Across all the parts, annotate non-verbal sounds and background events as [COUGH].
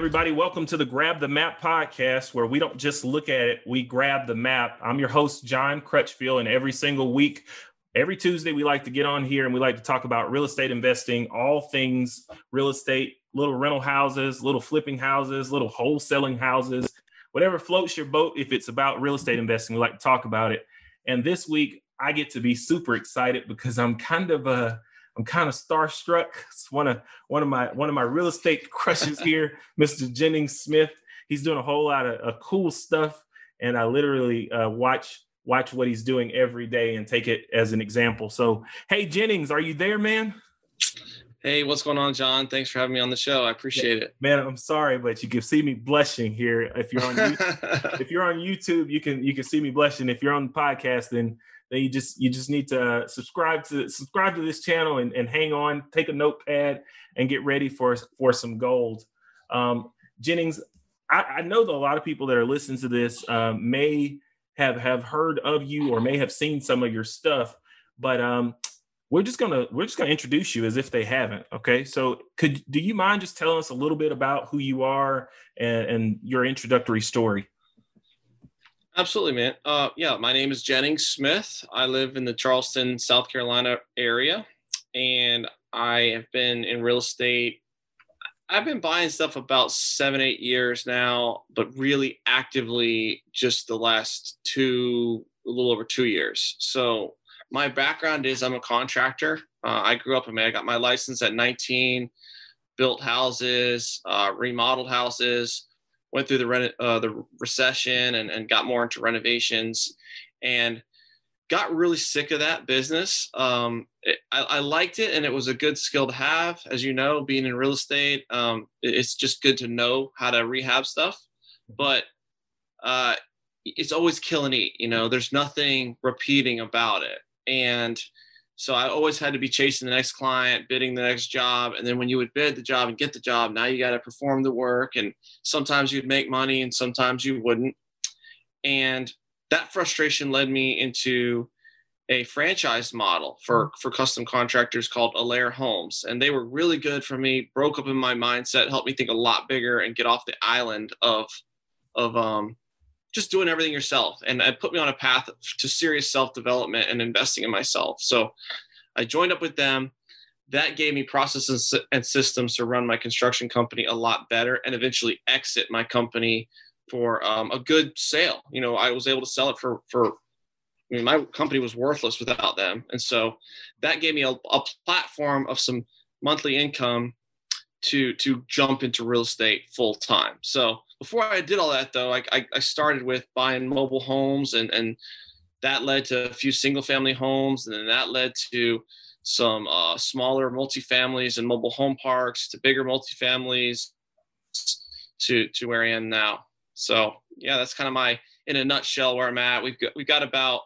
everybody. Welcome to the Grab the Map podcast, where we don't just look at it, we grab the map. I'm your host, John Crutchfield, and every single week, every Tuesday, we like to get on here and we like to talk about real estate investing, all things real estate, little rental houses, little flipping houses, little wholesaling houses, whatever floats your boat. If it's about real estate investing, we like to talk about it. And this week, I get to be super excited because I'm kind of a I'm kind of starstruck. [LAUGHS] It's one of one of my one of my real estate [LAUGHS] crushes here, Mr. Jennings Smith. He's doing a whole lot of, of cool stuff, and I literally uh, watch watch what he's doing every day and take it as an example. So, hey Jennings, are you there, man? Hey, what's going on, John? Thanks for having me on the show. I appreciate it. Man, I'm sorry, but you can see me blushing here. If you're on YouTube, [LAUGHS] if you're on YouTube, you can you can see me blushing. If you're on the podcast, then then you just you just need to subscribe to subscribe to this channel and, and hang on take a notepad and get ready for for some gold. Um, jennings I, I, know that a lot of people that are listening to this um, may have have heard of you or may have seen some of your stuff but um, we're just gonna we're just gonna introduce you as if they haven't okay? So could do you mind just telling us a little bit about who you are and, and your introductory story Absolutely, man. Uh, yeah, my name is Jennings Smith. I live in the Charleston, South Carolina area, and I have been in real estate. I've been buying stuff about seven, eight years now, but really actively just the last two, a little over two years. So my background is I'm a contractor. Uh, I grew up in, I got my license at 19, built houses, uh, remodeled houses went through the uh, the recession and, and got more into renovations and got really sick of that business. Um, it, I, I, liked it and it was a good skill to have. As you know, being in real estate, um, it, it's just good to know how to rehab stuff. But uh, it's always kill and eat. You know, there's nothing repeating about it. And so I always had to be chasing the next client, bidding the next job. And then when you would bid the job and get the job, now you got to perform the work. And sometimes you'd make money and sometimes you wouldn't. And that frustration led me into a franchise model for, for custom contractors called Alair Homes. And they were really good for me, broke up in my mindset, helped me think a lot bigger and get off the island of, of um, just doing everything yourself. And it put me on a path to serious self-development and investing in myself. So i joined up with them. That gave me processes and systems to run my construction company a lot better and eventually exit my company for um, a good sale. You know i was able to sell it for for I mean, my company was worthless without them. And so that gave me a, a platform of some monthly income to to jump into real estate full time. So before I did all that though, I, I, I started with buying mobile homes and, and that led to a few single family homes. And then that led to some uh, smaller multifamilies and mobile home parks to bigger multifamilies to, to where I am now. So yeah, that's kind of my, in a nutshell where I'm at. We've got, we've got about,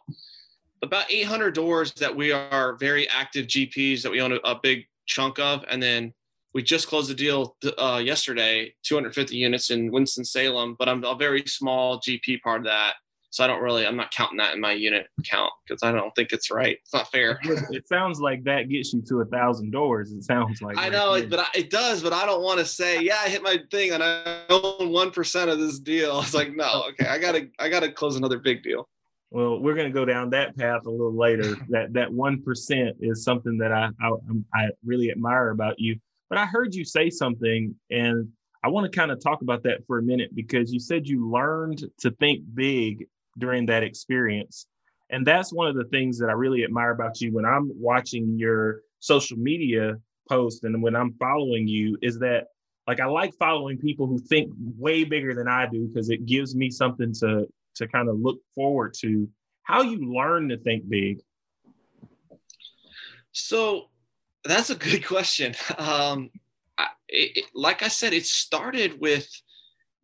about 800 doors that we are very active GPs that we own a, a big chunk of. And then we just closed a deal uh, yesterday, 250 units in Winston Salem, but I'm a very small GP part of that. So I don't really, I'm not counting that in my unit count because I don't think it's right. It's not fair. It sounds like that gets you to a thousand doors. It sounds like I know, but I, it does. But I don't want to say, yeah, I hit my thing and I own one percent of this deal. [LAUGHS] It's like, no, okay, I gotta, I gotta close another big deal. Well, we're going to go down that path a little later. that that one percent is something that I, I I really admire about you. But I heard you say something, and I want to kind of talk about that for a minute because you said you learned to think big during that experience. And that's one of the things that I really admire about you when I'm watching your social media posts and when I'm following you is that like I like following people who think way bigger than I do because it gives me something to to kind of look forward to. How you learn to think big. So that's a good [LAUGHS] question. Um, it, it, like I said, it started with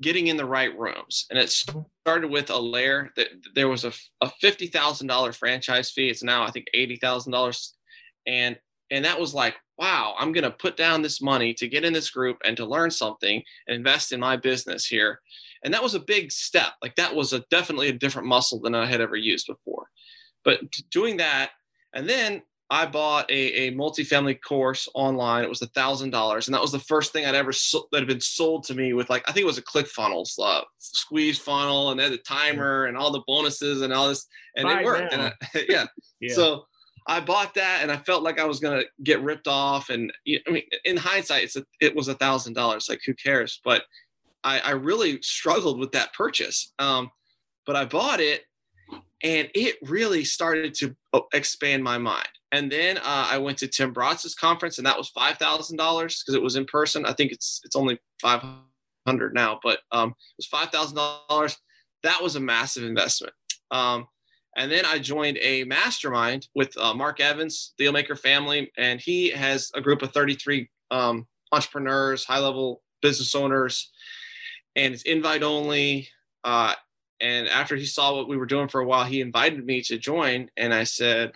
getting in the right rooms, and it started with Alair That there was a, a fifty thousand dollar franchise fee. It's now I think eighty thousand dollars, and and that was like, wow, I'm going to put down this money to get in this group and to learn something and invest in my business here. And that was a big step. Like that was a definitely a different muscle than I had ever used before. But doing that, and then I bought a, a multifamily course online. It was a thousand dollars, and that was the first thing I'd ever so, that had been sold to me with like I think it was a ClickFunnels uh, squeeze funnel, and then the timer and all the bonuses and all this, and Buy it worked. And I, [LAUGHS] yeah. [LAUGHS] yeah. so I bought that, and I felt like I was gonna get ripped off. And I mean, in hindsight, it's a, it was a thousand dollars. Like who cares? But I, I really struggled with that purchase. Um, but I bought it, and it really started to uh, expand my mind and then uh, I went to Tim Bratz's conference, and that was five thousand dollars because it was in person. I think it's it's only five hundred now, but um, it was five thousand dollars. That was a massive investment. Um, and then I joined a mastermind with uh, Mark Evans, Dealmaker Family, and he has a group of 33 um, entrepreneurs, high level business owners, and it's invite only. Uh, and after he saw what we were doing for a while, he invited me to join, and I said,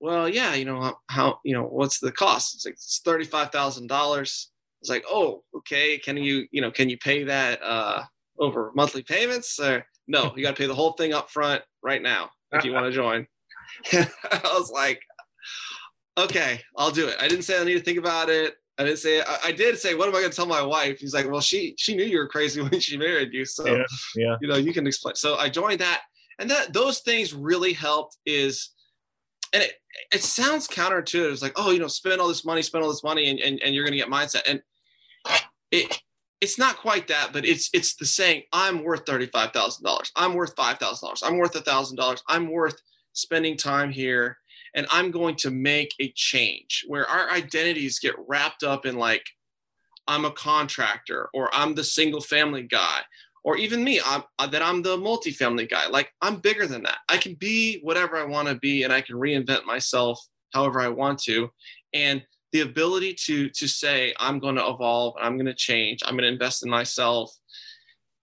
well, yeah, you know, how, you know, what's the cost? It's like, it's $35,000. It's like, oh, okay. Can you, you know, can you pay that uh, over monthly payments or no, you got to pay the whole thing up front right now if you want to join. [LAUGHS] I was like, okay, I'll do it. I didn't say I need to think about it. I didn't say I, I did say, what am I going to tell my wife? He's like, well, she she knew you were crazy [LAUGHS] when she married you, so yeah, yeah. you know you can explain. So I joined that, and that those things really helped. Is and it, it sounds counterintuitive. It's like, oh, you know, spend all this money, spend all this money, and, and, and you're going to get mindset. And it, it's not quite that, but it's it's the saying, I'm worth thirty-five thousand dollars. I'm worth five thousand dollars. I'm worth a thousand dollars. I'm worth spending time here, and I'm going to make a change. Where our identities get wrapped up in like, I'm a contractor, or I'm the single family guy, or even me, I'm, uh, that I'm the multifamily guy. Like I'm bigger than that. I can be whatever I want to be, and I can reinvent myself however I want to. And the ability to to say I'm going to evolve, I'm going to change, I'm going to invest in myself.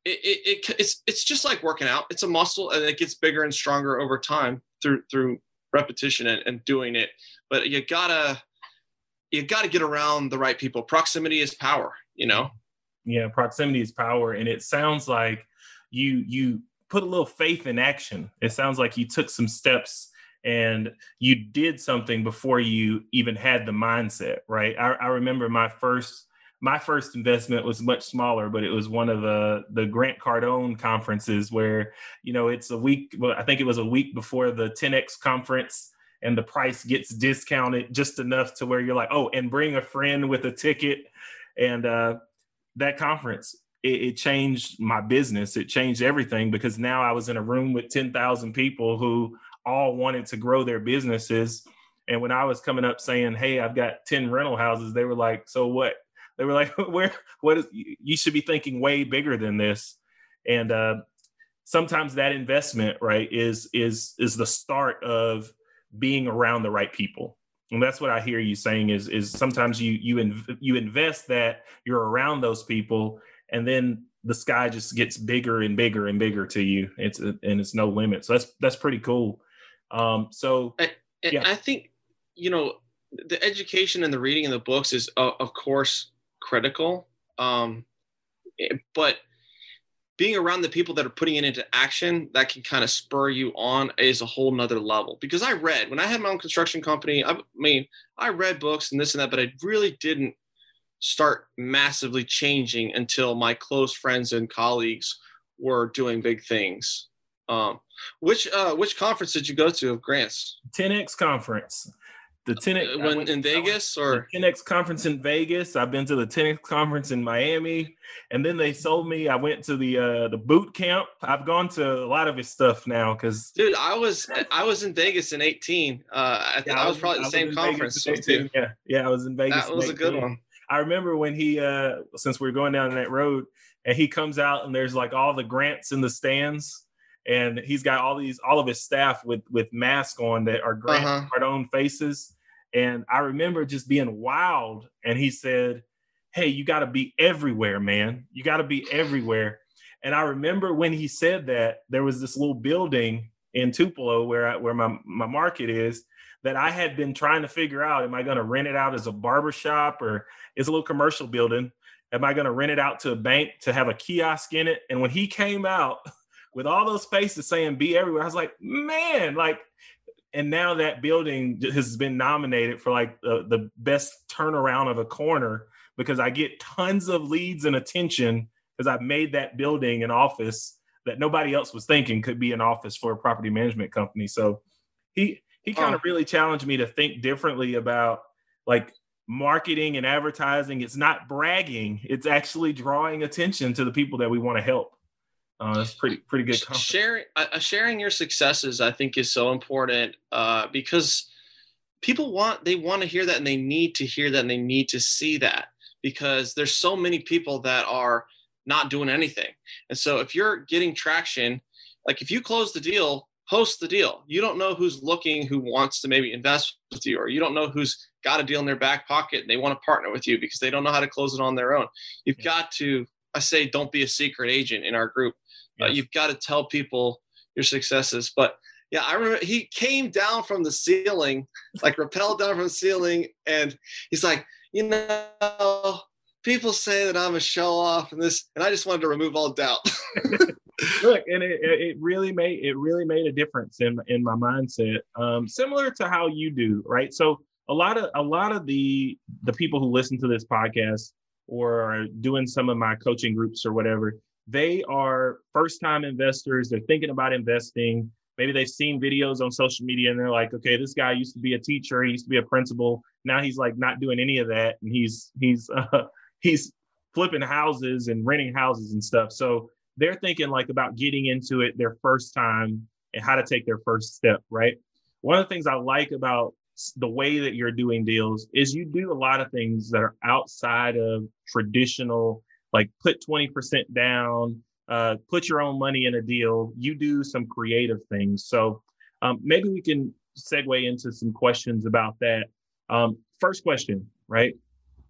It, it, it, it's it's just like working out. It's a muscle, and it gets bigger and stronger over time through through repetition and, and doing it. But you gotta you gotta get around the right people. Proximity is power. You know yeah proximity is power and it sounds like you you put a little faith in action it sounds like you took some steps and you did something before you even had the mindset right i, I remember my first my first investment was much smaller, but it was one of the the Grant Cardone conferences where you know it's a week. Well, I think it was a week before the 10x conference, and the price gets discounted just enough to where you're like, oh, and bring a friend with a ticket, and uh, that conference it, it, changed my business. It changed everything because now i was in a room with 10,000 people who all wanted to grow their businesses. And when i was coming up saying hey i've got 10 rental houses they were like so what they were like [LAUGHS] where what is you should be thinking way bigger than this and uh sometimes that investment right is is is the start of being around the right people and that's what I hear you saying is is sometimes you you inv- you invest that you're around those people, and then the sky just gets bigger and bigger and bigger to you. It's and it's no limit. So that's that's pretty cool. Um, so I, yeah. I think you know the education and the reading and the books is uh, of course critical, um, but being around the people that are putting it into action that can kind of spur you on is a whole nother level. Because i read when i had my own construction company i mean i read books and this and that but i really didn't start massively changing until my close friends and colleagues were doing big things. Um, which uh, which conference did you go to of grants? 10x conference the 10x uh, when in Vegas or 10x conference in Vegas. I've been to the 10x conference in Miami, and then they sold me. I went to the uh, the boot camp. I've gone to a lot of his stuff now because dude, I was I was in Vegas in 18. Uh, I, yeah, I, was, probably the same conference. Yeah, yeah, I was in Vegas. That was a good one. I remember when he uh since we are going down that road and he comes out and there's like all the grants in the stands and he's got all these all of his staff with with masks on that are Grant uh-huh. Cardone faces. And I remember just being wild. And he said, Hey, you got to be everywhere, man. You got to be everywhere. And I remember when he said that, there was this little building in Tupelo where I, where my, my market is that I had been trying to figure out am I going to rent it out as a barber shop or it's a little commercial building? Am I going to rent it out to a bank to have a kiosk in it? And when he came out [LAUGHS] with all those faces saying be everywhere, I was like, man, like and now that building has been nominated for like the, the best turnaround of a corner because I get tons of leads and attention because I've made that building an office that nobody else was thinking could be an office for a property management company. So he he kind of oh. really challenged me to think differently about like marketing and advertising. It's not bragging; it's actually drawing attention to the people that we want to help. Uh, that's pretty pretty good. Sharing uh, sharing your successes, I think, is so important uh, because people want they want to hear that and they need to hear that and they need to see that because there's so many people that are not doing anything. And so if you're getting traction, like if you close the deal, post the deal. You don't know who's looking, who wants to maybe invest with you, or you don't know who's got a deal in their back pocket and they want to partner with you because they don't know how to close it on their own. You've yeah. got to, I say, don't be a secret agent in our group. Yes. Uh, you've got to tell people your successes. But yeah, I remember he came down from the ceiling, like rappelled down from the ceiling, and he's like, you know, people say that I'm a show off and this, and I just wanted to remove all doubt. [LAUGHS] Look, and it, it really made it really made a difference in in my mindset. Um, similar to how you do, right? So a lot of a lot of the the people who listen to this podcast or are doing some of my coaching groups or whatever, they are first time investors. They're thinking about investing. Maybe they've seen videos on social media and they're like, okay, this guy used to be a teacher. He used to be a principal. Now he's like not doing any of that, and he's he's [LAUGHS] uh, he's flipping houses and renting houses and stuff. So they're thinking like about getting into it their first time and how to take their first step, right? One of the things I like about the way that you're doing deals is you do a lot of things that are outside of traditional, like put 20% down, uh, put your own money in a deal. You do some creative things. So um, maybe we can segue into some questions about that. Um, first question, right?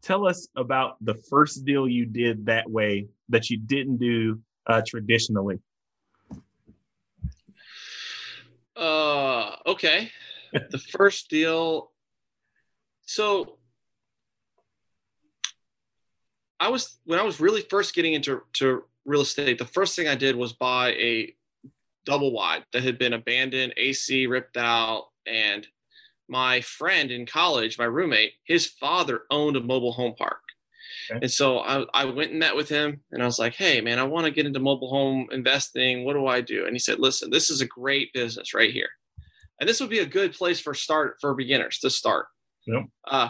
tell us about the first deal you did that way that you didn't do uh, traditionally. Uh, okay. the first deal. So I was when I was really first getting into to real estate. The first thing I did was buy a double wide that had been abandoned, AC ripped out, and my friend in college, my roommate, his father owned a mobile home park. Okay. And so I, I went and met with him and I was like, hey, man, I want to get into mobile home investing. What do I do? And he said, listen, this is a great business right here. And this would be a good place for start for beginners to start. Yep. Uh,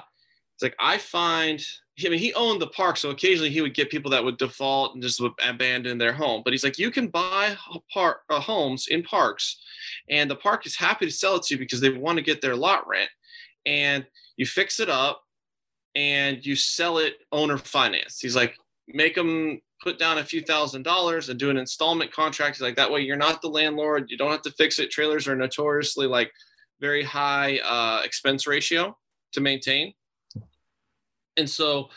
it's like I find I mean, he owned the park, so occasionally he would get people that would default and just would abandon their home. But he's like, you can buy park, uh, homes in parks, and the park is happy to sell it to you because they want to get their lot rent. And you fix it up, and you sell it owner finance. He's like, make them put down a few thousand dollars and do an installment contract. He's like that way you're not the landlord. You don't have to fix it. Trailers are notoriously like very high uh, expense ratio to maintain and so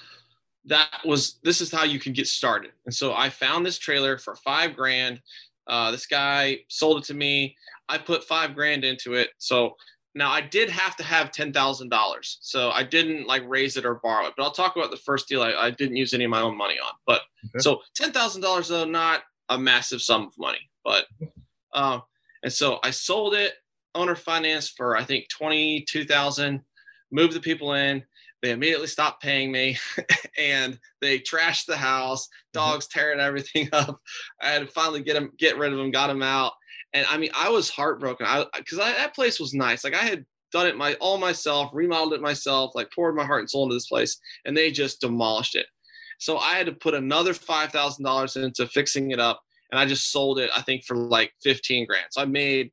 that was this is how you can get started. And so I found this trailer for five grand. Uh, this guy sold it to me. I put five grand into it. So now I did have to have ten thousand dollars. So I didn't like raise it or borrow it. But I'll talk about the first deal I, I didn't use any of my own money on. But okay. so ten thousand dollars though, not a massive sum of money. But um, and so I sold it owner finance for I think twenty two thousand. Moved the people in they immediately stopped paying me [LAUGHS] and they trashed the house, mm-hmm. dogs tearing everything [LAUGHS] up. I had to finally get them, get rid of them, got them out. And I mean, I was heartbroken. I because that place was nice. Like I had done it my all myself, remodeled it myself, like poured my heart and soul into this place, and they just demolished it. So I had to put another five thousand dollars into fixing it up, and I just sold it. I think for like fifteen grand. So I made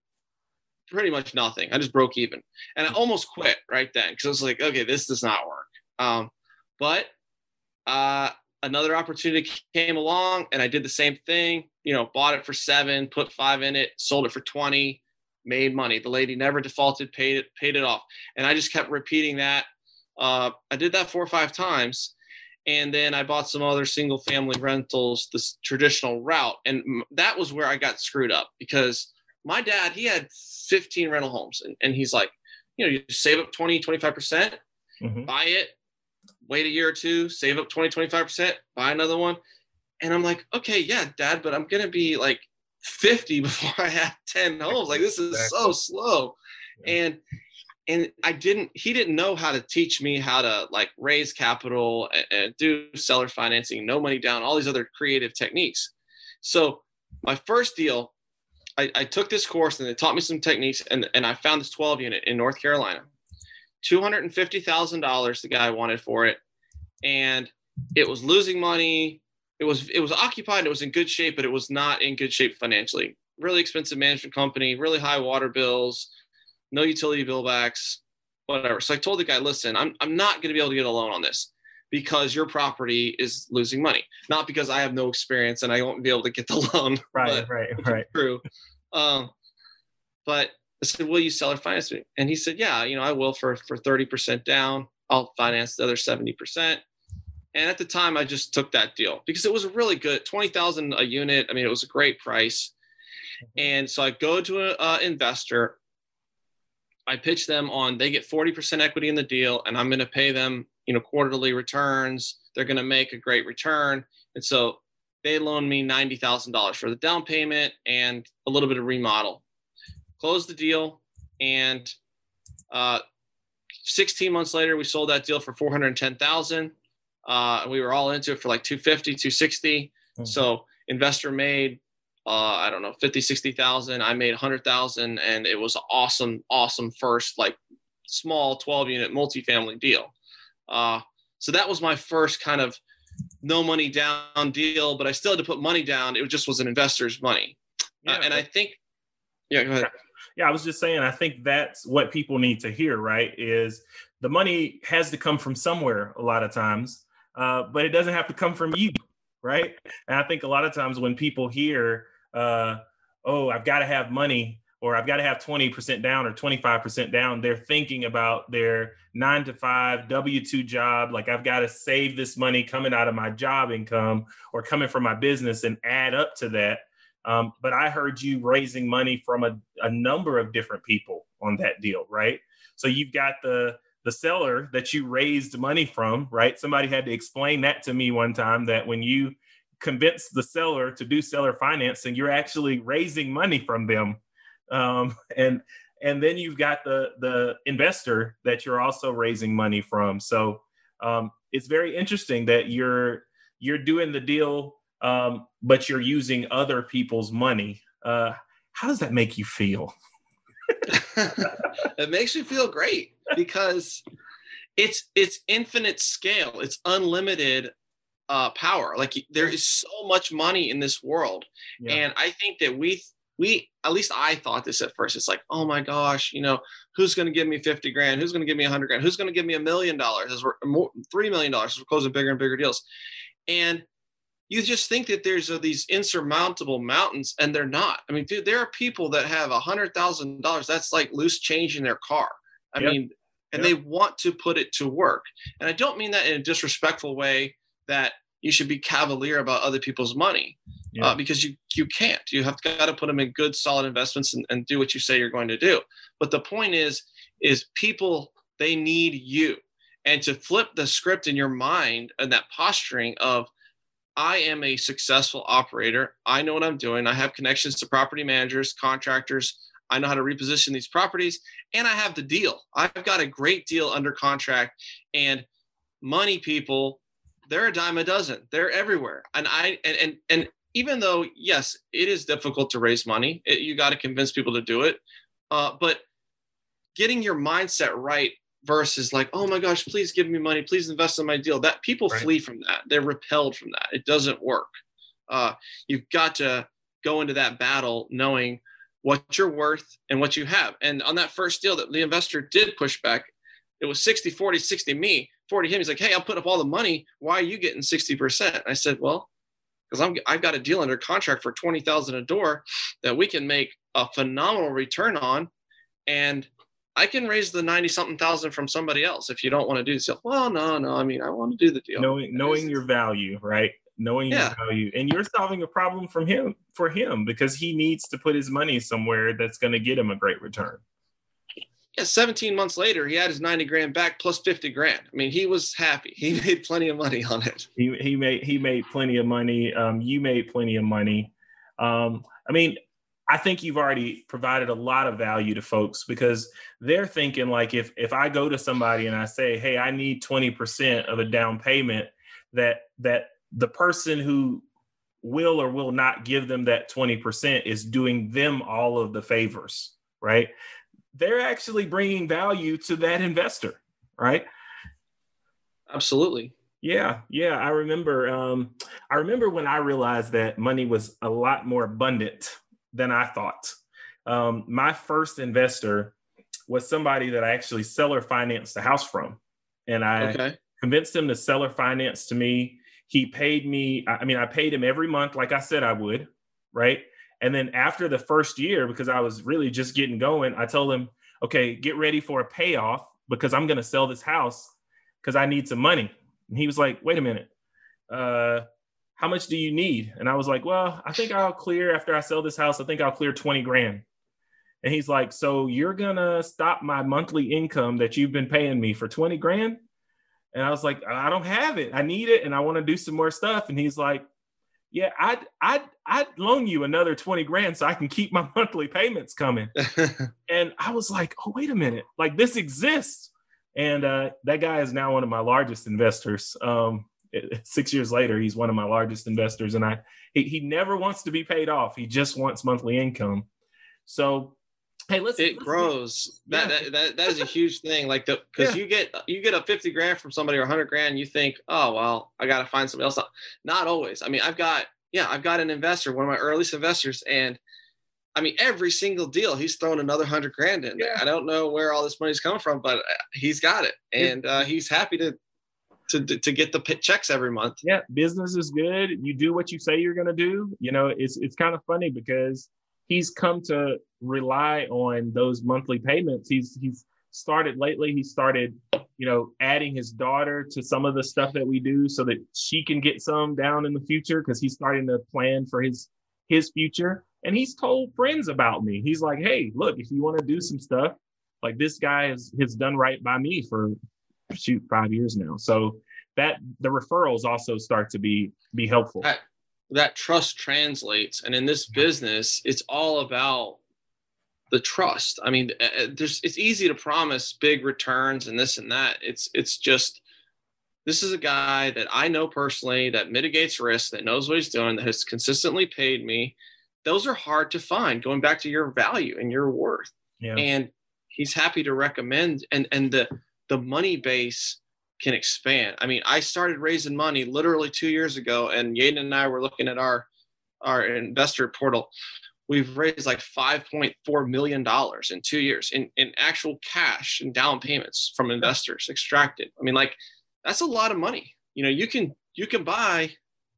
pretty much nothing. I just broke even, and I mm. almost quit right then because I was like, okay, this does not work. Um, but uh, another opportunity came along, and I did the same thing. You know, bought it for seven, put five in it, sold it for twenty, made money. The lady never defaulted, paid it, paid it off, and I just kept repeating that. Uh, I did that four or five times, and then I bought some other single family rentals, this traditional route, and that was where I got screwed up because my dad he had 15 rental homes, and, and he's like, you know, you save up 20, 25 percent, mm-hmm. buy it, wait a year or two, save up 20, 25%, buy another one. And I'm like, okay, yeah, dad, but I'm going to be like 50 [LAUGHS] before I have 10 homes. Like, this is so slow. and and I didn't he didn't know how to teach me how to like raise capital and, and, do seller financing, no money down, all these other creative techniques. So my first deal, I, I took this course and they taught me some techniques and, and I found this 12 unit in North Carolina. $250,000 the guy wanted for it. And it was losing money. It was it was occupied, it was in good shape, but it was not in good shape financially. Really expensive management company, really high water bills, no utility bill backs, whatever. So I told the guy, listen, I'm, I'm not going to be able to get a loan on this because your property is losing money, not because I have no experience and I won't be able to get the [LAUGHS] loan. Right, but, right, right. True. Um, but I said, will you seller finance me? And he said, yeah, you know, I will for, for 30% down. I'll finance the other 70%. And at the time I just took that deal because it was a really good 20,000 a unit. I mean, it was a great price. And so I go to an investor I pitch them on they get 40% equity in the deal and I'm going to pay them, you know, quarterly returns. They're going to make a great return. And so they loan me $90,000 for the down payment and a little bit of remodel. Close the deal and uh, 16 months later we sold that deal for 410,000. Uh, we were all into it for like 250, 260. Mm-hmm. So investor made uh, I don't know, 50, 60,000. I made 100,000 and it was awesome, awesome first, like small 12 unit multifamily deal. Uh, so that was my first kind of no money down deal, but I still had to put money down. It just was an investor's money. Uh, yeah, uh, and I think, yeah, go ahead. Yeah, I was just saying, I think that's what people need to hear, right? Is the money has to come from somewhere a lot of times, uh, but it doesn't have to come from you, right? And I think a lot of times when people hear, uh, oh, I've got to have money or I've got to have 20% down or 25% down. They're thinking about their nine to five W 2 job. Like, I've got to save this money coming out of my job income or coming from my business and add up to that. Um, but I heard you raising money from a, a number of different people on that deal, right? So you've got the the seller that you raised money from, right? Somebody had to explain that to me one time that when you convince the seller to do seller financing, you're actually raising money from them. Um, [LAUGHS] and and then you've got the the investor that you're also raising money from. So um, it's very interesting that you're you're doing the deal, um, but you're using other people's money. Uh, how does that make you feel? [LAUGHS] it makes me feel great because it's it's infinite scale. It's unlimited uh, power. Like there is so much money in this world, yeah. and I think that we we at least I thought this at first. It's like, oh my gosh, you know, who's going to give me fifty grand? Who's going to give me a hundred grand? Who's going to give me a million dollars? As we're three million dollars as we're closing bigger and bigger deals, and you just think that there's uh, these insurmountable mountains, and they're not. I mean, dude, there are people that have a hundred thousand dollars. That's like loose change in their car. I yep. mean, and yep. they want to put it to work. And I don't mean that in a disrespectful way that you should be cavalier about other people's money uh, yeah. uh, because you you can't. You have got to put them in good, solid investments and, and do what you say you're going to do. But the point is, is people they need you, and to flip the script in your mind and that posturing of I am a successful operator. I know what I'm doing. I have connections to property managers, contractors. I know how to reposition these properties, and I have the deal. I've got a great deal under contract, and money people they're a dime a dozen. They're everywhere. And I and and and even though yes, it is difficult to raise money, it, you got to convince people to do it. Uh, but getting your mindset right versus like, oh my gosh, please give me money, please invest in my deal. That people right. flee from that. They're repelled from that. It doesn't work. Uh, you've got to go into that battle knowing what you're worth and what you have. And on that first deal that the investor did push back, it was 60, 40, 60 me. 40 him. He's like, hey, I'll put up all the money. Why are you getting 60%? I said, well, because I'm I've got a deal under contract for 20,000 a door that we can make a phenomenal return on. And I can raise the 90 something thousand from somebody else if you don't want to do this. Well, no, no. I mean, I want to do the deal. Knowing knowing your value, right? Knowing yeah. your value. And you're solving a problem from him for him because he needs to put his money somewhere that's going to get him a great return yeah, 17 months later, he had his 90 grand back plus 50 grand. I mean, he was happy. He [LAUGHS] made plenty of money on it. He, he made he made plenty of money. Um, you made plenty of money. Um, I mean, I think you've already provided a lot of value to folks because they're thinking like if if I go to somebody and I say, "Hey, I need 20% of a down payment," that that the person who will or will not give them that 20% is doing them all of the favors, right? They're actually bringing value to that investor, right? Absolutely. Yeah, yeah. I remember. Um, I remember when I realized that money was a lot more abundant than I thought. Um, my first investor was somebody that I actually seller financed the house from, and I okay. convinced him to seller finance to me. He paid me. I mean, I paid him every month, like I said I would, right? And then after the first year, because I was really just getting going, I told him, "Okay, get ready for a payoff because I'm going to sell this house because I need some money." And he was like, wait a minute. Uh, how much do you need? And I was like, well, I think I'll clear after I sell this house. I think I'll clear 20 grand. And he's like, so you're going to stop my monthly income that you've been paying me for 20 grand? And I was like, I don't have it. I need it. And I want to do some more stuff. And he's like, yeah, I'd, I'd, I'd loan you another 20 grand so I can keep my [LAUGHS] monthly payments coming. [LAUGHS] and I was like, oh, wait a minute. Like this exists. And uh, that guy is now one of my largest investors. Um, [LAUGHS] six years later, he's one of my largest investors, and I he, he never wants to be paid off. He just wants monthly income. So, hey, let's. It let's grows. That, that, that that is a huge thing. Like the because yeah. you get you get a fifty grand from somebody or hundred grand, you think, oh well, I got to find somebody else. Not always. I mean, I've got yeah, I've got an investor, one of my earliest investors, and I mean, every single deal, he's thrown another hundred grand in there. I don't know where all this money's coming from, but uh, he's got it, and uh, he's happy to, to to get the pit checks every month. Yeah, business is good. You do what you say you're going to do. You know, it's it's kind of funny because he's come to rely on those monthly payments. He's he's started lately. He started, you know, adding his daughter to some of the stuff that we do so that she can get some down in the future because he's starting to plan for his his future and he's told friends about me. He's like, hey, look, if you want to do some stuff, like this guy has, has done right by me for shoot five years now. So that the referrals also start to be be helpful. That, that trust translates, and in this business, it's all about the trust. I mean, there's it's easy to promise big returns and this and that. It's it's just this is a guy that I know personally that mitigates risk, that knows what he's doing, that has consistently paid me those are hard to find going back to your value and your worth yeah. and he's happy to recommend and and the the money base can expand i mean i started raising money literally two years ago and yaden and i were looking at our our investor portal we've raised like 5.4 million dollars in two years in, in actual cash and down payments from investors extracted i mean like that's a lot of money you know you can you can buy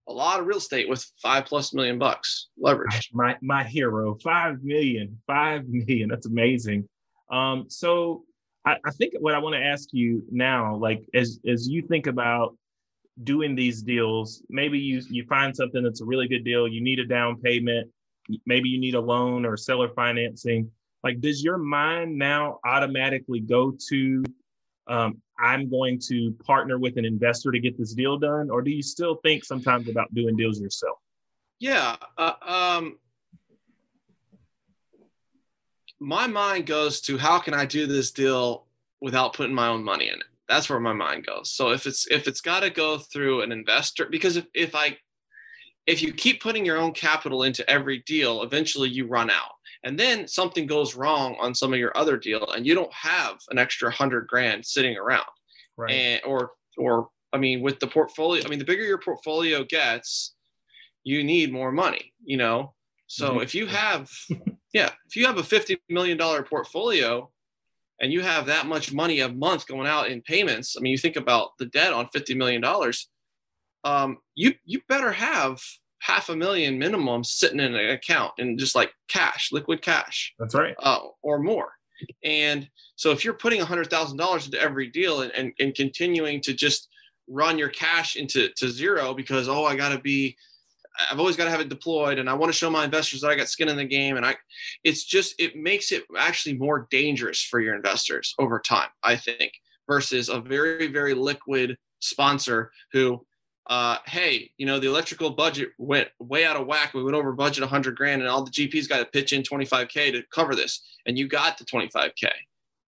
a lot of real estate with five plus million bucks leverage. My my hero, five million, five million. That's amazing. Um, so I, I think what I want to ask you now, like as as you think about doing these deals, maybe you you find something that's a really good deal. You need a down payment. Maybe you need a loan or seller financing. Like, does your mind now automatically go to um, I'm going to partner with an investor to get this deal done, or do you still think sometimes about doing deals yourself? Yeah, uh, um, my mind goes to how can I do this deal without putting my own money in it. That's where my mind goes. So if it's if it's got to go through an investor, because if, if I if you keep putting your own capital into every deal, eventually you run out and then something goes wrong on some of your other deal and you don't have an extra hundred grand sitting around right and or or i mean with the portfolio i mean the bigger your portfolio gets you need more money you know so mm-hmm. if you have [LAUGHS] yeah if you have a 50 million dollar portfolio and you have that much money a month going out in payments i mean you think about the debt on 50 million dollars um, you you better have half a million minimum sitting in an account and just like cash, liquid cash. That's right. Uh, or more. And so if you're putting a hundred thousand dollars into every deal and, and, and continuing to just run your cash into to zero because oh I gotta be I've always got to have it deployed and I want to show my investors that I got skin in the game and I it's just it makes it actually more dangerous for your investors over time I think versus a very very liquid sponsor who uh, hey, you know, the electrical budget went way out of whack. We went over budget 100 grand, and all the GPs got to pitch in 25K to cover this. And you got the 25K.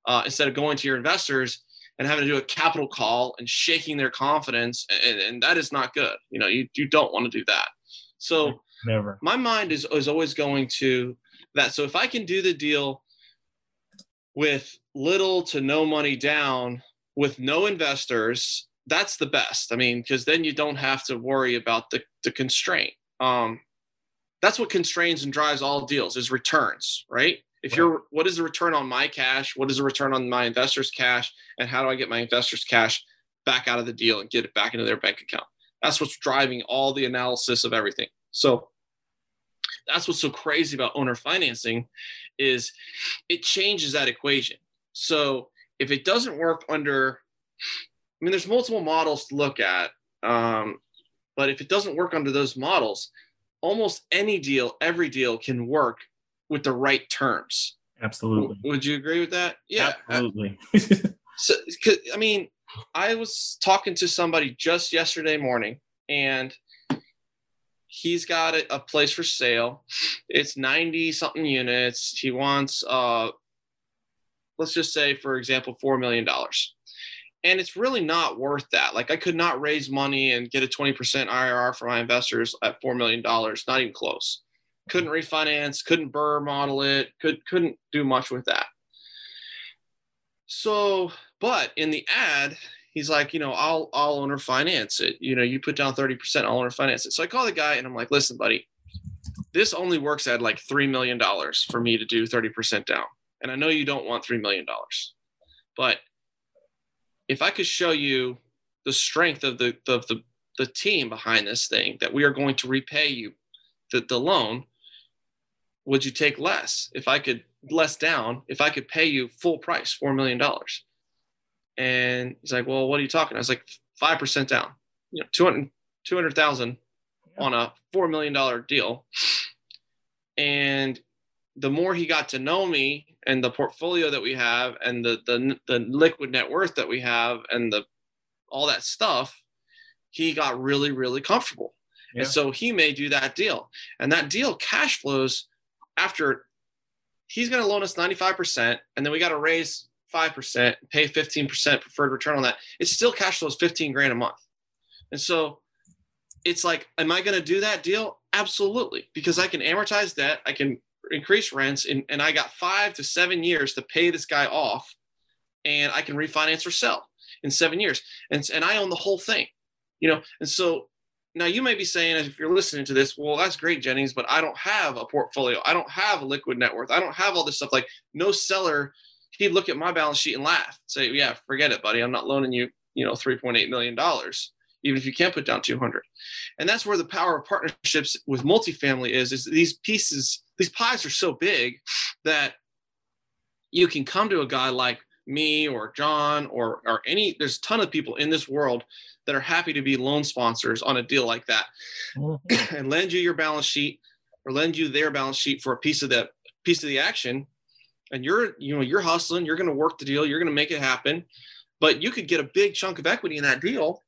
Uh, instead of going to your investors and having to do a capital call and shaking their confidence. And, and that is not good. You know, you, you don't want to do that. So, never. My mind is, is always going to that. So, if I can do the deal with little to no money down with no investors that's the best. I mean, because then you don't have to worry about the, the constraint. Um, that's what constrains and drives all deals is returns, right? If right. you're, what is the return on my cash? What is the return on my investors' cash? And how do I get my investors' cash back out of the deal and get it back into their bank account? That's what's driving all the analysis of everything. So that's what's so crazy about owner financing is it changes that equation. So if it doesn't work under I mean, there's multiple models to look at, um, but if it doesn't work under those models, almost any deal, every deal can work with the right terms. Absolutely. Would you agree with that? Yeah, absolutely. [LAUGHS] so, I mean, I was talking to somebody just yesterday morning, and he's got a, a place for sale. It's 90 something units. He wants, uh, let's just say, for example, $4 million and it's really not worth that. Like I could not raise money and get a 20% IRR for my investors at $4 million, not even close. Couldn't refinance, couldn't BRRRR model it, could, couldn't do much with that. So, but in the ad, he's like, you know, I'll, I'll owner finance it. You know, you put down 30%, I'll owner finance it. So I call the guy and I'm like, listen, buddy, this only works at like $3 million for me to do 30% down. And I know you don't want $3 million, but if I could show you the strength of the of the the team behind this thing that we are going to repay you the, the loan would you take less if i could less down if i could pay you full price four million dollars and he's like well what are you talking? I was like 5% down. You know 200 200000 on a $4 million deal. And the more he got to know me and the portfolio that we have and the the, the liquid net worth that we have and the all that stuff he got really really comfortable. Yeah. and so he may do that deal. And that deal cash flows after he's going to loan us 95% and then we got to raise 5% pay 15% preferred return on that it still cash flows 15 grand a month and so it's like am i going to do that deal absolutely because i can amortize debt i can increase rents and, and I got five to seven years to pay this guy off and I can refinance or sell in seven years. And, and I own the whole thing, you know? And so now you may be saying, if you're listening to this, well, that's great, Jennings, but I don't have a portfolio. I don't have a liquid net worth. I don't have all this stuff. Like no seller, he'd look at my balance sheet and laugh, say, yeah, forget it, buddy. I'm not loaning you, you know, $3.8 million even if you can't put down 200 and that's where the power of partnerships with multifamily is is these pieces these pies are so big that you can come to a guy like me or john or or any there's a ton of people in this world that are happy to be loan sponsors on a deal like that mm-hmm. [CLEARS THROAT] and lend you your balance sheet or lend you their balance sheet for a piece of that piece of the action and you're you know you're hustling you're going to work the deal you're going to make it happen but you could get a big chunk of equity in that deal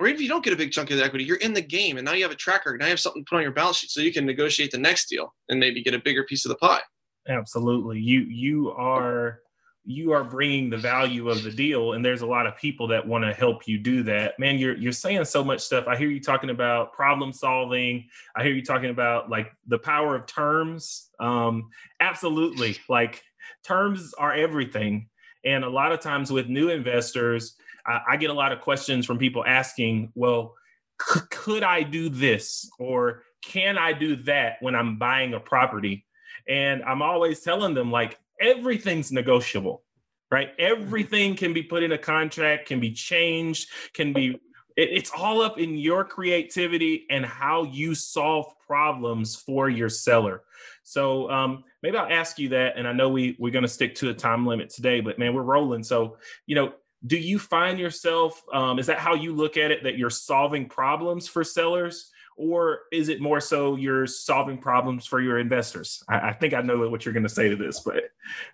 or even if you don't get a big chunk of equity, you're in the game and now you have a tracker. Now you have something to put on your balance sheet so you can negotiate the next deal and maybe get a bigger piece of the pie. Absolutely. You you are you are bringing the value of the deal and there's a lot of people that want to help you do that. Man you're you're saying so much stuff. I hear you talking about problem solving. I hear you talking about like the power of terms. Um absolutely. Like terms are everything. And a lot of times with new investors I, I get a lot of questions from people asking, well, c- could I do this? Or can I do that when I'm buying a property? And I'm always telling them, like, everything's negotiable, right? Everything can be put in a contract, can be changed, can be it's all up in your creativity and how you solve problems for your seller. So um, maybe I'll ask you that. And I know we we're going to stick to a time limit today, but man, we're rolling. So you know, do you find yourself um, is that how you look at it that you're solving problems for sellers or is it more so you're solving problems for your investors i, I think i know what you're going to say to this but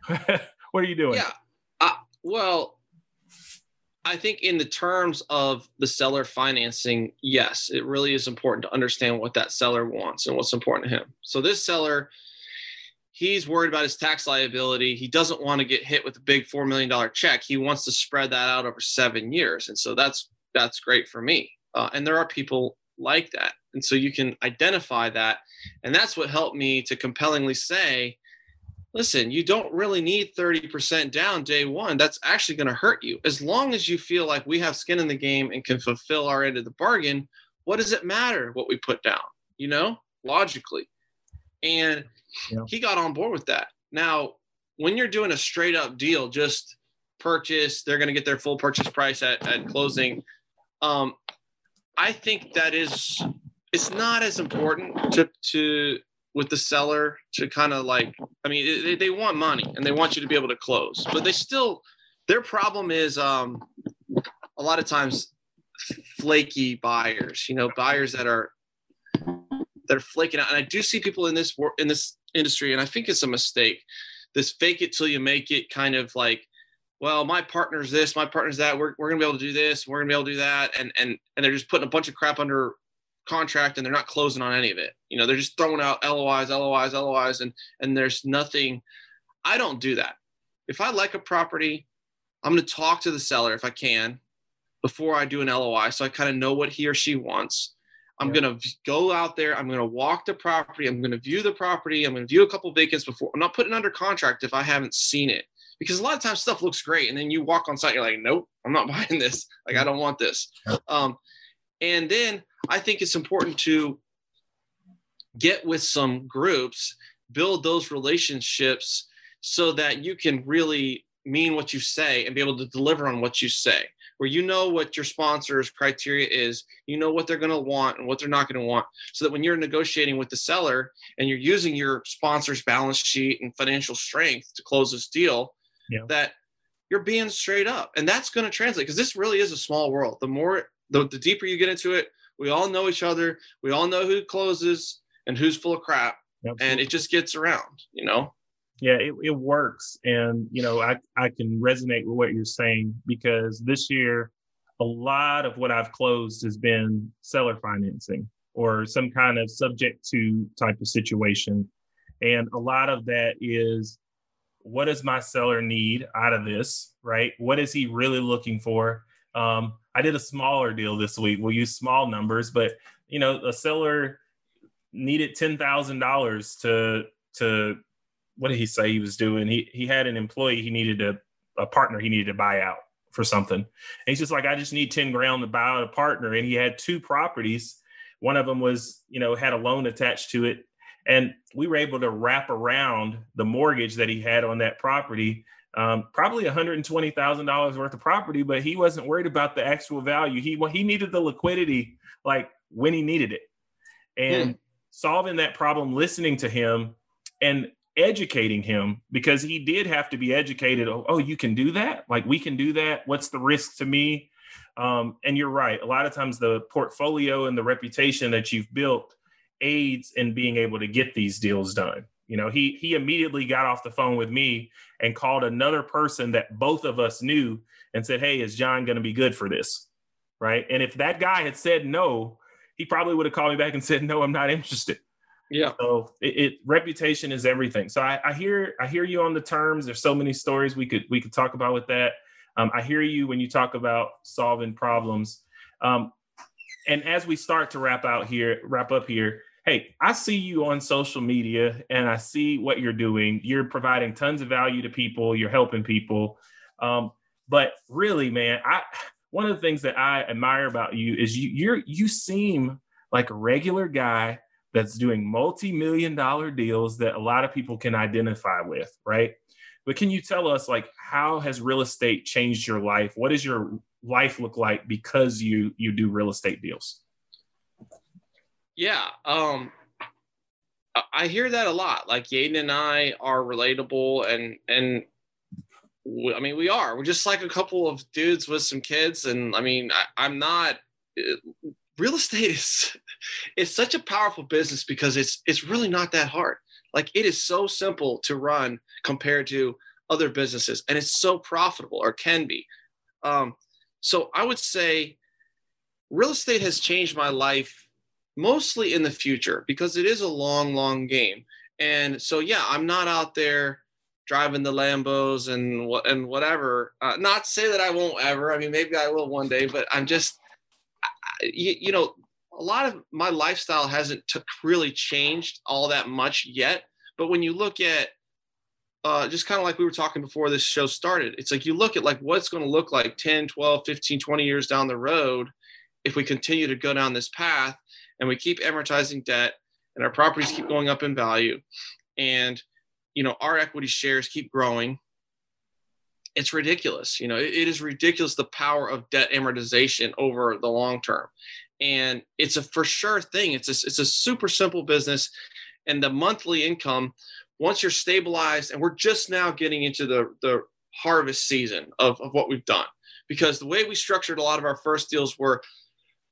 [LAUGHS] what are you doing yeah uh, well I think in the terms of the seller financing, yes, it really is important to understand what that seller wants and what's important to him. So this seller, he's worried about his tax liability. He doesn't want to get hit with a big four million dollar check. He wants to spread that out over seven years, and so that's that's great for me. Uh, and there are people like that, and so you can identify that, and that's what helped me to compellingly say listen, you don't really need 30% down day one. That's actually going to hurt you. As long as you feel like we have skin in the game and can fulfill our end of the bargain, what does it matter what we put down, you know, logically? And yeah. he got on board with that. Now, when you're doing a straight up deal, just purchase, they're going to get their full purchase price at, at closing. Um, I think that is, it's not as important to, to with the seller to kind of like i mean they, they want money and they want you to be able to close but they still their problem is um a lot of times flaky buyers you know buyers that are that are flaking out and i do see people in this in this industry and i think it's a mistake this fake it till you make it kind of like well my partner's this my partner's that we're, we're gonna be able to do this we're gonna be able to do that and and and they're just putting a bunch of crap under contract and they're not closing on any of it. You know, they're just throwing out LOIs, LOIs, LOIs, and and there's nothing. I don't do that. If I like a property, I'm going to talk to the seller if I can before I do an LOI, so I kind of know what he or she wants. I'm yeah. going to go out there. I'm going to walk the property. I'm going to view the property. I'm going to view a couple vacants before. I'm not putting under contract if I haven't seen it because a lot of times stuff looks great and then you walk on site you're like nope i'm not [LAUGHS] buying this. Like i don't want this. Um, and then I think it's important to get with some groups, build those relationships so that you can really mean what you say and be able to deliver on what you say where you know what your sponsor's criteria is, you know what they're going to want and what they're not going to want, so that when you're negotiating with the seller and you're using your sponsor's balance sheet and financial strength to close this deal, yeah. that you're being straight up, and that's going to translate because this really is a small world. The more, the, the deeper you get into it, we all know each other. We all know who closes and who's full of crap. Absolutely. And it just gets around, you know? Yeah, it, it works. And, you know, I, I can resonate with what you're saying because this year, a lot of what I've closed has been seller financing or some kind of subject to type of situation. And a lot of that is what does my seller need out of this, right? What is he really looking for? Um, I did a smaller deal this week. We'll use small numbers, but you know, a seller needed ten thousand dollars to to what did he say he was doing? He he had an employee he needed a, a partner he needed to buy out for something. And he's just like, I just need 10 grand to buy out a partner. And he had two properties. One of them was, you know, had a loan attached to it. And we were able to wrap around the mortgage that he had on that property um, probably $120,000 worth of property, but he wasn't worried about the actual value. He he needed the liquidity like when he needed it, and solving that problem, listening to him, and educating him because he did have to be educated. Oh, oh, you can do that. Like we can do that. What's the risk to me? Um, and you're right. A lot of times the portfolio and the reputation that you've built aids in being able to get these deals done. You know, he he immediately got off the phone with me and called another person that both of us knew and said, "Hey, is John going to be good for this?" Right? And if that guy had said no, he probably would have called me back and said, "No, I'm not interested." Yeah. So it, it reputation is everything. So I, I, hear I hear you on the terms. There's so many stories we could we could talk about with that. Um, I hear you when you talk about solving problems. Um, and as we start to wrap out here, wrap up here, hey, I see you on social media and I see what you're doing. You're providing tons of value to people, you're helping people. Um, but really, man, I one of the things that I admire about you is you you're you seem like a regular guy that's doing multi-million dollar deals that a lot of people can identify with, right? But can you tell us like how has real estate changed your life? What does your life look like because you you do real estate deals? Yeah. Um, I hear that a lot. Like Yaden and I are relatable, and and I mean we are. We're just like a couple of dudes with some kids, and I mean I, I'm not. It, real estate is [LAUGHS] it's such a powerful business because it's it's really not that hard. Like it is so simple to run compared to other businesses, and it's so profitable or can be. Um, so I would say real estate has changed my life mostly in the future because it is a long, long game. And so, yeah, I'm not out there driving the Lambos and and whatever. Uh, not say that I won't ever. I mean, maybe I will one day, but I'm just, you, you know, a lot of my lifestyle hasn't t- really changed all that much yet. But when you look at uh, just kind of like we were talking before this show started, it's like you look at like what's going to look like 10, 12, 15, 20 years down the road if we continue to go down this path and we keep amortizing debt and our properties keep going up in value and you know our equity shares keep growing. It's ridiculous you know it, it is ridiculous the power of debt amortization over the long term. And it's a for sure thing. It's a, it's a super simple business and the monthly income once you're stabilized and we're just now getting into the the harvest season of, of what we've done because the way we structured a lot of our first deals were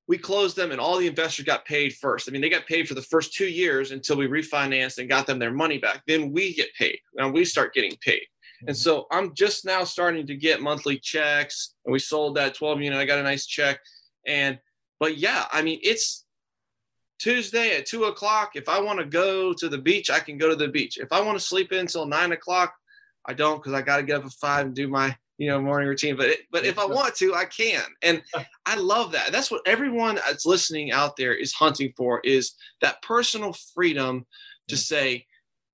we closed them and all the investors got paid first. I mean, they got paid for the first two years until we refinanced and got them their money back. Then we get paid. Now we start getting paid. And mhm. so I'm just now starting to get monthly checks. And we sold that 12 unit. I got a nice check. And, but yeah, I mean, it's Tuesday at two o'clock. If I want to go to the beach, I can go to the beach. If I want to sleep in until nine o'clock, I don't because I got to get up at five and do my you know morning routine but it, but if i want to i can. And [LAUGHS] i love that. That's what everyone that's listening out there is hunting for is that personal freedom to say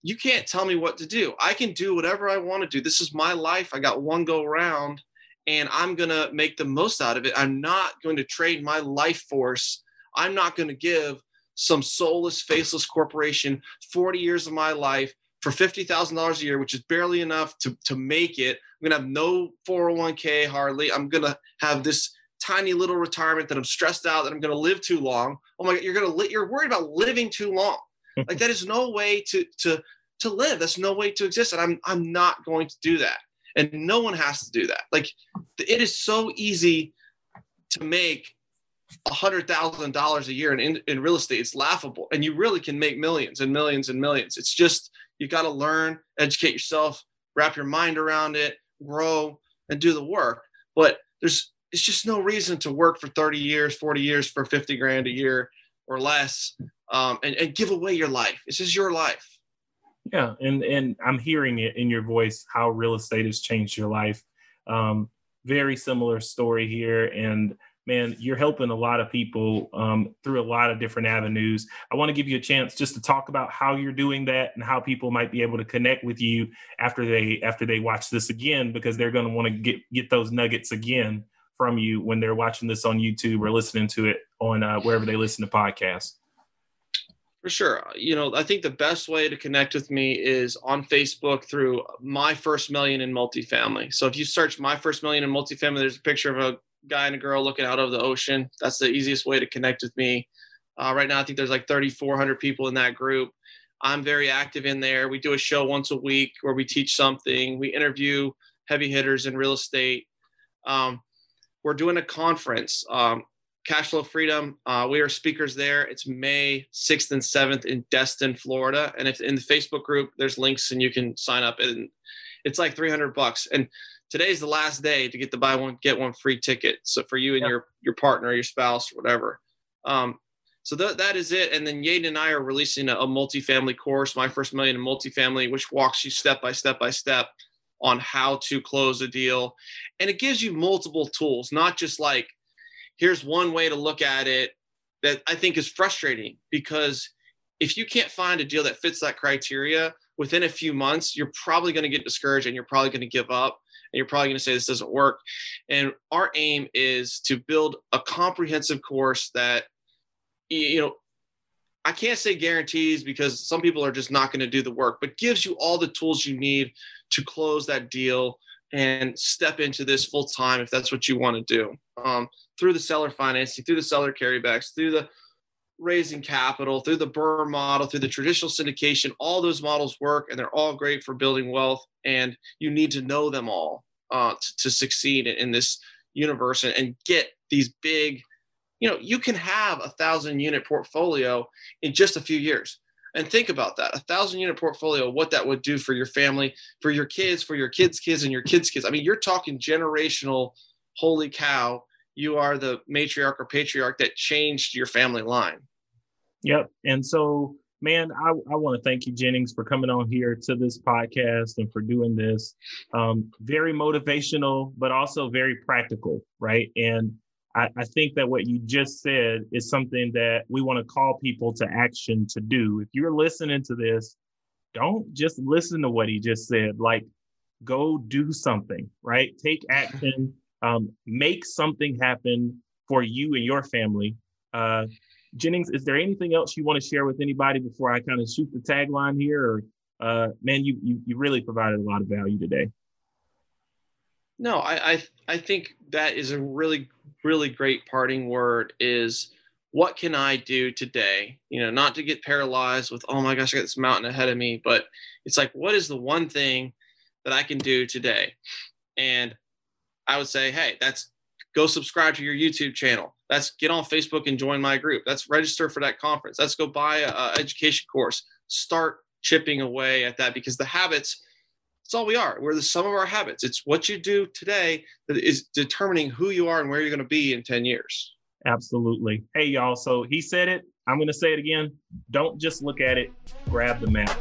you can't tell me what to do. I can do whatever i want to do. This is my life. I got one go round and i'm going to make the most out of it. I'm not going to trade my life force. I'm not going to give some soulless faceless corporation 40 years of my life for $50,000 a year, which is barely enough to, to make it. I'm going to have no 401k hardly. I'm going to have this tiny little retirement that I'm stressed out that I'm going to live too long. Oh my God, you're going to, li- you're worried about living too long. [LAUGHS] like that is no way to, to, to live. That's no way to exist. And I'm, I'm not going to do that. And no one has to do that. Like it is so easy to make a hundred thousand dollars a year in, in, in real estate. It's laughable. And you really can make millions and millions and millions. It's just, you got to learn, educate yourself, wrap your mind around it, grow, and do the work. But there's it's just no reason to work for 30 years, 40 years for 50 grand a year or less um, and, and give away your life. This is your life. Yeah, and and I'm hearing it in your voice how real estate has changed your life. Um, very similar story here, and man, you're helping a lot of people um, through a lot of different avenues. I want to give you a chance just to talk about how you're doing that and how people might be able to connect with you after they after they watch this again because they're going to want to get get those nuggets again from you when they're watching this on YouTube or listening to it on uh, wherever they listen to podcasts. For sure. You know, I think the best way to connect with me is on Facebook through My First Million in Multifamily. So if you search My First Million in Multifamily, there's a picture of a guy and a girl looking out over the ocean. That's the easiest way to connect with me. Uh, right now, I think there's like 3,400 people in that group. I'm very active in there. We do a show once a week where we teach something. We interview heavy hitters in real estate. Um, we're doing a conference, um, Cash Flow Freedom. Uh, we are speakers there. It's May 6th and 7th in Destin, Florida. And if in the Facebook group, there's links and you can sign up. And it's like 300 bucks. And today's the last day to get the buy one get one free ticket. So for you and your your partner, your spouse, whatever. Um, so th- that is it. And then Yaden and I are releasing a, a multifamily course, my first million in multifamily, which walks you step by step by step on how to close a deal, and it gives you multiple tools, not just like here's one way to look at it that I think is frustrating because if you can't find a deal that fits that criteria within a few months, you're probably going to get discouraged and you're probably going to give up you're probably going to say this doesn't work. And our aim is to build a comprehensive course that, you know, I can't say guarantees because some people are just not going to do the work, but gives you all the tools you need to close that deal and step into this full time if that's what you want to do. Um, through the seller financing, through the seller carrybacks, through the raising capital, through the BRRRR model, through the traditional syndication, all those models work and they're all great for building wealth. And you need to know them all uh, to, to, succeed in, in this universe and, and get these big, you know, you can have a thousand unit portfolio in just a few years. And think about that a thousand unit portfolio, what that would do for your family, for your kids, for your kids' kids, and your kids' kids. I mean, you're talking generational holy cow, you are the matriarch or patriarch that changed your family line. Yep. And so, man, I, I want to thank you, Jennings, for coming on here to this podcast and for doing this. Um, very motivational, but also very practical, right? And I, I think that what you just said is something that we want to call people to action to do. If you're listening to this, don't just listen to what he just said. Like, go do something, right? Take action, [LAUGHS] um, make something happen for you and your family. Uh, Jennings, is there anything else you want to share with anybody before I kind of shoot the tagline here? Or, uh, man, you, you you really provided a lot of value today. No, I, I I think that is a really really great parting word. Is what can I do today? You know, not to get paralyzed with oh my gosh, I got this mountain ahead of me, but it's like what is the one thing that I can do today? And I would say, hey, that's go subscribe to your YouTube channel. That's get on Facebook and join my group. That's register for that conference. Let's go buy a, education course. Start chipping away at that because the habits, it's all we are. We're the sum of our habits. It's what you do today that is determining who you are and where you're going to be in 10 years. Absolutely. Hey, y'all. So he said it. I'm going to say it again. Don't just look at it, grab the map.